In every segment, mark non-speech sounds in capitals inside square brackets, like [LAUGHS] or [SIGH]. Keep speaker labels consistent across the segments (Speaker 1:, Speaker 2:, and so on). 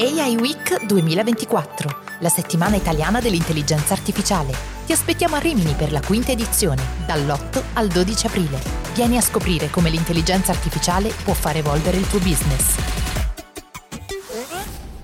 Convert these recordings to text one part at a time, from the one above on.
Speaker 1: AI Week 2024, la settimana italiana dell'intelligenza artificiale. Ti aspettiamo a Rimini per la quinta edizione, dall'8 al 12 aprile. Vieni a scoprire come l'intelligenza artificiale può far evolvere il tuo business.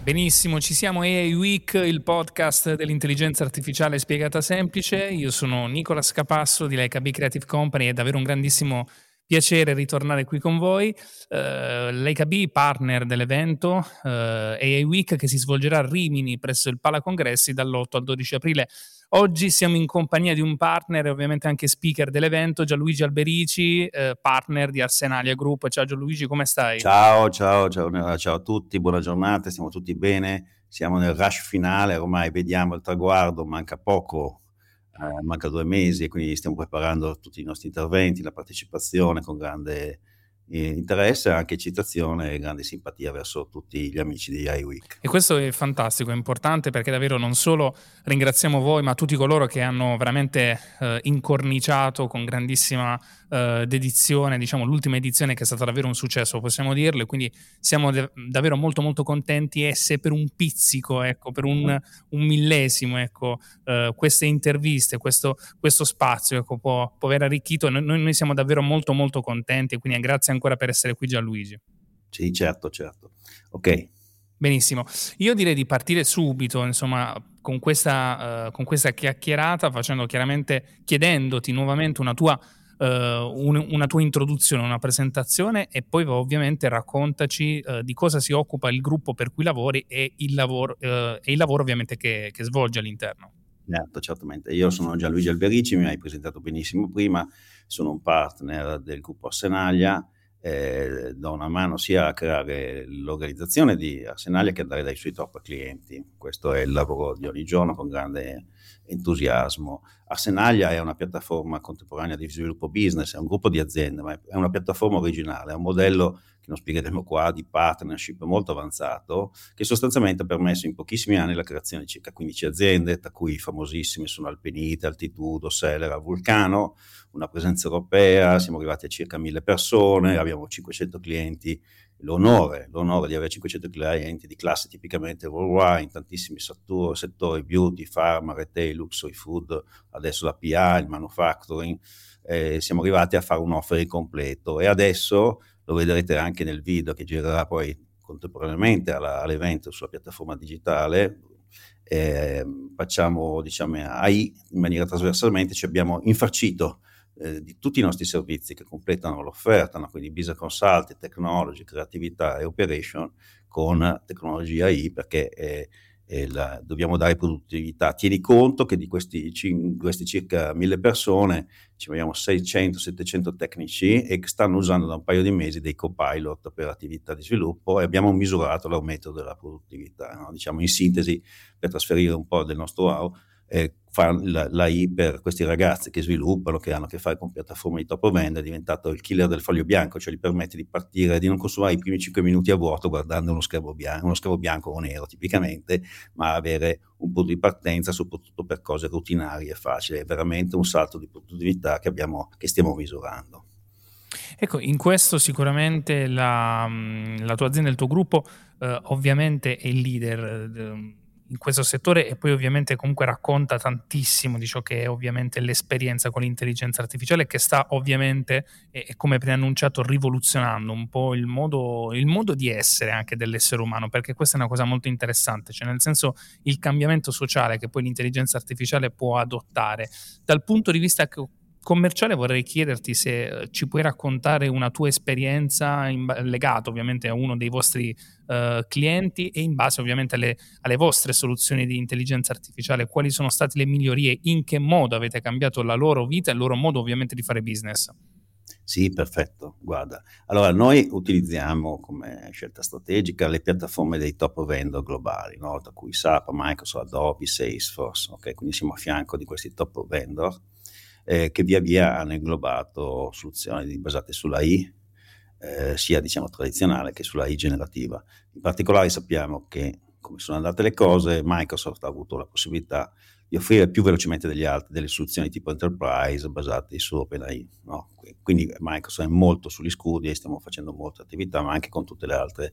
Speaker 2: Benissimo, ci siamo AI Week, il podcast dell'intelligenza artificiale spiegata semplice. Io sono Nicola Scapasso di Leica B Creative Company, è davvero un grandissimo Piacere ritornare qui con voi. Eh, L'AKB, partner dell'evento eh, AI Week che si svolgerà a Rimini presso il Pala Congressi dall'8 al 12 aprile. Oggi siamo in compagnia di un partner e ovviamente anche speaker dell'evento, Gianluigi Alberici, eh, partner di Arsenalia Group. Ciao Gianluigi, come stai?
Speaker 3: Ciao, ciao, ciao, ciao a tutti, buona giornata, stiamo tutti bene, siamo nel rush finale, ormai vediamo il traguardo, manca poco eh, manca due mesi e quindi stiamo preparando tutti i nostri interventi, la partecipazione con grande interesse, anche eccitazione e grande simpatia verso tutti gli amici di iWeek.
Speaker 2: E questo è fantastico, è importante perché davvero non solo ringraziamo voi, ma tutti coloro che hanno veramente eh, incorniciato con grandissima eh, dedizione, diciamo l'ultima edizione che è stata davvero un successo, possiamo dirlo, e quindi siamo de- davvero molto molto contenti e se per un pizzico, ecco, per un, un millesimo, ecco, eh, queste interviste, questo, questo spazio ecco, può, può aver arricchito, noi, noi siamo davvero molto molto contenti e quindi grazie ancora per essere qui Gianluigi.
Speaker 3: Sì, certo, certo. Ok.
Speaker 2: Benissimo, io direi di partire subito, insomma, con questa, uh, con questa chiacchierata, facendo chiaramente, chiedendoti nuovamente una tua, uh, un, una tua, introduzione, una presentazione e poi ovviamente raccontaci uh, di cosa si occupa il gruppo per cui lavori e il lavoro, e il lavoro ovviamente che, che svolge all'interno.
Speaker 3: Certo, certamente. Io sono Gianluigi Alberici, mi hai presentato benissimo prima, sono un partner del gruppo Arsenaglia eh, do una mano sia a creare l'organizzazione di Arsenalia che andare dai suoi top clienti. Questo è il lavoro di ogni giorno con grande entusiasmo. Arsenalia è una piattaforma contemporanea di sviluppo business, è un gruppo di aziende, ma è una piattaforma originale, è un modello che non spiegheremo qua, di partnership molto avanzato, che sostanzialmente ha permesso in pochissimi anni la creazione di circa 15 aziende, tra cui famosissime sono Alpenite, Altitudo, Celera, Vulcano, una presenza europea, siamo arrivati a circa 1000 persone, abbiamo 500 clienti, l'onore, l'onore di avere 500 clienti di classe tipicamente worldwide in tantissimi settori beauty, pharma, retail, luxury food, adesso la PA, il manufacturing, eh, siamo arrivati a fare un offering completo. E adesso lo vedrete anche nel video che girerà poi contemporaneamente alla, all'evento sulla piattaforma digitale, eh, facciamo diciamo AI in maniera trasversalmente, ci abbiamo infarcito eh, di tutti i nostri servizi che completano l'offerta, no? quindi business consulting, technology, creatività e operation con tecnologia AI perché eh, la, dobbiamo dare produttività. Tieni conto che di questi, questi circa mille persone ci abbiamo 600-700 tecnici e che stanno usando da un paio di mesi dei copilot per attività di sviluppo e abbiamo misurato l'aumento della produttività. No? Diciamo in sintesi, per trasferire un po' del nostro wow, eh, fare l'AI per questi ragazzi che sviluppano, che hanno a che fare con piattaforme di top vend, è diventato il killer del foglio bianco, cioè gli permette di partire, di non consumare i primi 5 minuti a vuoto guardando uno schermo bianco, uno schermo bianco o nero tipicamente, ma avere un punto di partenza soprattutto per cose rutinarie e facili. È veramente un salto di produttività che, abbiamo, che stiamo misurando.
Speaker 2: Ecco, in questo sicuramente la, la tua azienda, il tuo gruppo, eh, ovviamente è il leader. Eh, in questo settore e poi ovviamente comunque racconta tantissimo di ciò che è ovviamente l'esperienza con l'intelligenza artificiale che sta ovviamente, e, come preannunciato, rivoluzionando un po' il modo, il modo di essere anche dell'essere umano, perché questa è una cosa molto interessante, cioè nel senso il cambiamento sociale che poi l'intelligenza artificiale può adottare. Dal punto di vista commerciale vorrei chiederti se eh, ci puoi raccontare una tua esperienza legata ovviamente a uno dei vostri uh, clienti e in base ovviamente alle, alle, vostre soluzioni di intelligenza artificiale, quali sono state le migliorie, in che modo avete cambiato la loro vita e il loro modo ovviamente di fare business.
Speaker 3: Sì, perfetto. Guarda, allora noi utilizziamo come scelta strategica le piattaforme dei top vendor globali, no? tra cui SAP, Microsoft, Adobe, Salesforce, ok? Quindi siamo a fianco di questi top vendor eh, che via via hanno inglobato soluzioni basate sulla I, eh, sia diciamo tradizionale che sulla I generativa. In particolare sappiamo che, come sono andate le cose, Microsoft ha avuto la possibilità di offrire più velocemente degli altri delle soluzioni tipo enterprise basate su OpenAI. No? Quindi Microsoft è molto sugli scudi e stiamo facendo molte attività, ma anche con tutte le altre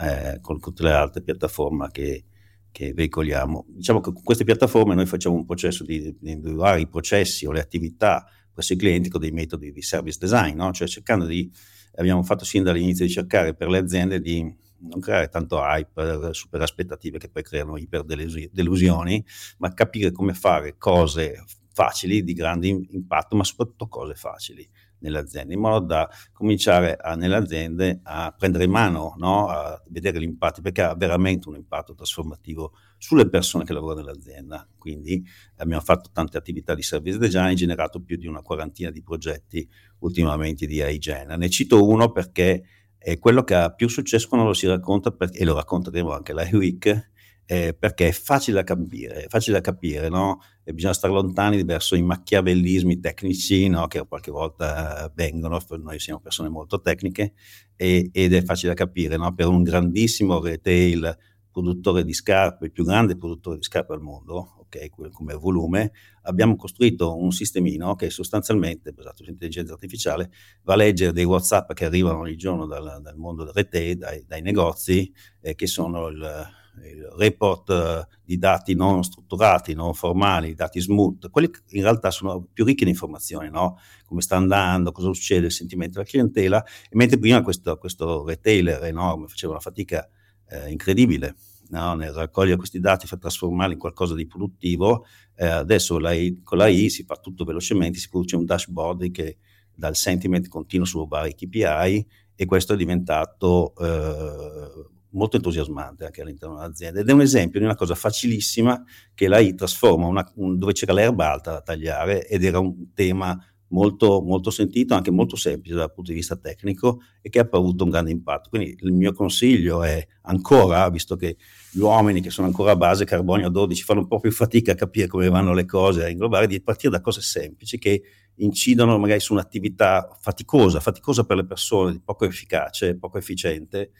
Speaker 3: eh, con tutte le altre piattaforme che, che, veicoliamo. Diciamo che con queste piattaforme noi facciamo un processo di, di individuare i processi o le attività presso i clienti con dei metodi di service design, no? cioè cercando di, abbiamo fatto sin dall'inizio di cercare per le aziende di non creare tanto hype, super aspettative che poi creano iperdelusioni, ma capire come fare cose facili, di grande impatto, ma soprattutto cose facili nelle aziende, in modo da cominciare a, nelle aziende a prendere in mano, no? a vedere l'impatto, perché ha veramente un impatto trasformativo sulle persone che lavorano nell'azienda. Quindi abbiamo fatto tante attività di service design, generato più di una quarantina di progetti ultimamente di iGen. Ne cito uno perché è quello che ha più successo quando lo si racconta, perché, e lo racconteremo anche alla Week, eh, perché è facile da capire, facile da capire, no? E bisogna stare lontani verso i macchiavellismi tecnici, no? Che qualche volta vengono, noi siamo persone molto tecniche, e, ed è facile da capire, no? Per un grandissimo retail produttore di scarpe, il più grande produttore di scarpe al mondo, ok, come volume, abbiamo costruito un sistemino che sostanzialmente, basato su intelligenza artificiale, va a leggere dei WhatsApp che arrivano ogni giorno dal, dal mondo del retail, dai, dai negozi, eh, che sono il, il report eh, di dati non strutturati, non formali, dati smooth, quelli che in realtà sono più ricchi di informazioni, no? come sta andando, cosa succede, il sentimento della clientela, e mentre prima questo, questo retailer enorme faceva una fatica eh, incredibile no? nel raccogliere questi dati, per trasformarli in qualcosa di produttivo, eh, adesso la I, con la I si fa tutto velocemente, si produce un dashboard che dà il sentiment continuo su vari KPI e questo è diventato eh, molto entusiasmante anche all'interno dell'azienda ed è un esempio di una cosa facilissima che la I trasforma una, un, dove c'era l'erba alta da tagliare ed era un tema molto, molto sentito, anche molto semplice dal punto di vista tecnico e che ha avuto un grande impatto. Quindi il mio consiglio è ancora, visto che gli uomini che sono ancora a base carbonio 12 fanno un po' più fatica a capire come vanno le cose, a inglobare, di partire da cose semplici che incidono magari su un'attività faticosa, faticosa per le persone, poco efficace, poco efficiente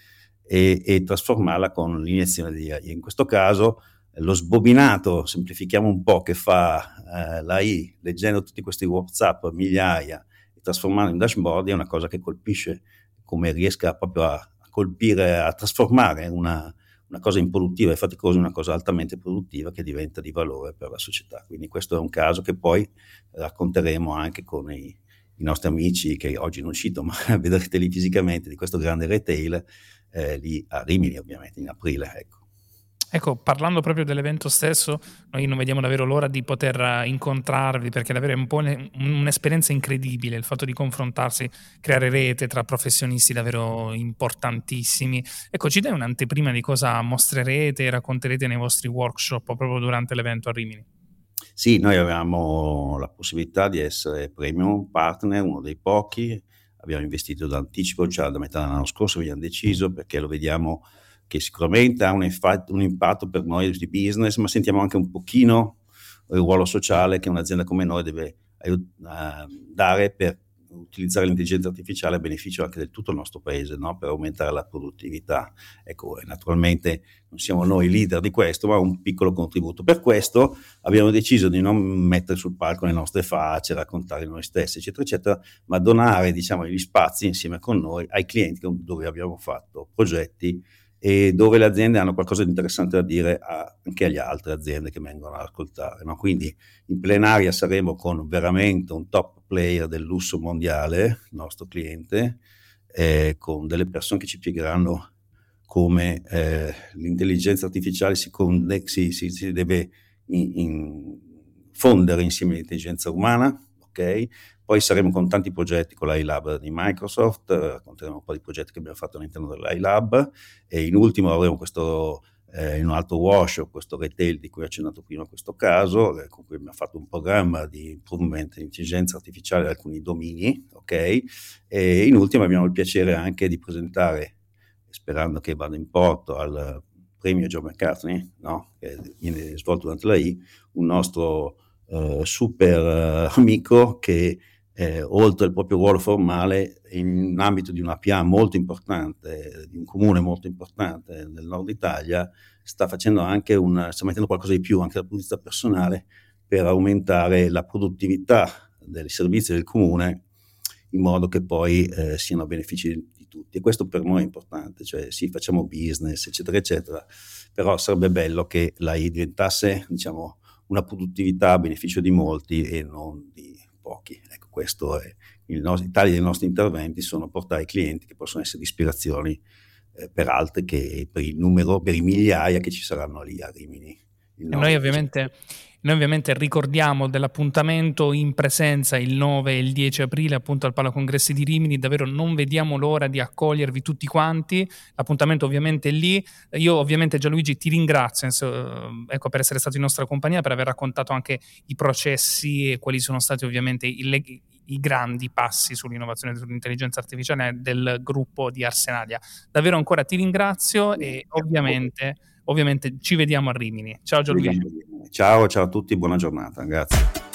Speaker 3: e, e trasformarla con l'iniezione di AI. In questo caso lo sbobinato, semplifichiamo un po', che fa eh, l'AI leggendo tutti questi WhatsApp, migliaia, e trasformarlo in dashboard è una cosa che colpisce come riesca proprio a, colpire, a trasformare una, una cosa improduttiva e faticosa in una cosa altamente produttiva che diventa di valore per la società. Quindi questo è un caso che poi racconteremo anche con i, i nostri amici che oggi non cito, [LAUGHS] ma vedrete lì fisicamente di questo grande retail eh, lì a Rimini ovviamente in aprile. Ecco.
Speaker 2: Ecco, parlando proprio dell'evento stesso, noi non vediamo davvero l'ora di poter eh, incontrarvi perché davvero è un po' un'esperienza incredibile il fatto di confrontarsi, creare rete tra professionisti davvero importantissimi. Ecco, ci dai un'anteprima di cosa mostrerete e racconterete nei vostri workshop proprio durante l'evento a Rimini?
Speaker 3: Sì, noi avevamo la possibilità di essere premium partner, uno dei pochi, abbiamo investito d'anticipo, cioè da metà dell'anno scorso abbiamo deciso perché lo vediamo che sicuramente ha un, infa- un impatto per noi di business, ma sentiamo anche un pochino il ruolo sociale che un'azienda come noi deve uh, dare per utilizzare l'intelligenza artificiale a beneficio anche di tutto il nostro paese, no? per aumentare la produttività. Ecco, naturalmente non siamo noi leader di questo, ma un piccolo contributo. Per questo abbiamo deciso di non mettere sul palco le nostre facce, raccontare noi stessi, eccetera, eccetera, ma donare diciamo, gli spazi insieme con noi ai clienti dove abbiamo fatto progetti e dove le aziende hanno qualcosa di interessante da dire a, anche alle altre aziende che vengono ad ascoltare. No? Quindi in plenaria saremo con veramente un top player del lusso mondiale, il nostro cliente, eh, con delle persone che ci spiegheranno come eh, l'intelligenza artificiale si, conne- si, si, si deve in, in fondere insieme all'intelligenza umana, ok? Poi saremo con tanti progetti con l'iLab di Microsoft, racconteremo un po' di progetti che abbiamo fatto all'interno dell'iLab e in ultimo avremo questo eh, in un altro workshop, questo retail di cui ho accennato prima questo caso, eh, con cui abbiamo fatto un programma di improvement in intelligenza artificiale di alcuni domini, ok? E in ultimo abbiamo il piacere anche di presentare, sperando che vada in porto al premio Joe McCartney, no? che viene svolto durante la I, un nostro uh, super uh, amico che eh, oltre al proprio ruolo formale, in ambito di una PA molto importante, di un comune molto importante nel nord Italia, sta facendo anche un, sta mettendo qualcosa di più anche dal punto di vista personale per aumentare la produttività dei servizi del comune in modo che poi eh, siano a beneficio di tutti e questo per noi è importante, cioè sì facciamo business eccetera eccetera, però sarebbe bello che l'AI diventasse diciamo una produttività a beneficio di molti e non di pochi. Questo è nostro, i tagli dei nostri interventi sono portare clienti che possono essere di ispirazioni eh, per altri che per il numero, per i migliaia che ci saranno lì a Rimini.
Speaker 2: Noi ovviamente, noi ovviamente, ricordiamo dell'appuntamento in presenza il 9 e il 10 aprile appunto al Palacongressi di Rimini, davvero non vediamo l'ora di accogliervi tutti quanti, l'appuntamento ovviamente è lì, io ovviamente Gianluigi ti ringrazio ecco, per essere stato in nostra compagnia, per aver raccontato anche i processi e quali sono stati ovviamente i, i grandi passi sull'innovazione e sull'intelligenza artificiale del gruppo di Arsenalia. Davvero ancora ti ringrazio e ovviamente, ovviamente ci vediamo a Rimini. Ciao Gianluigi.
Speaker 3: Ciao, ciao a tutti, buona giornata, grazie.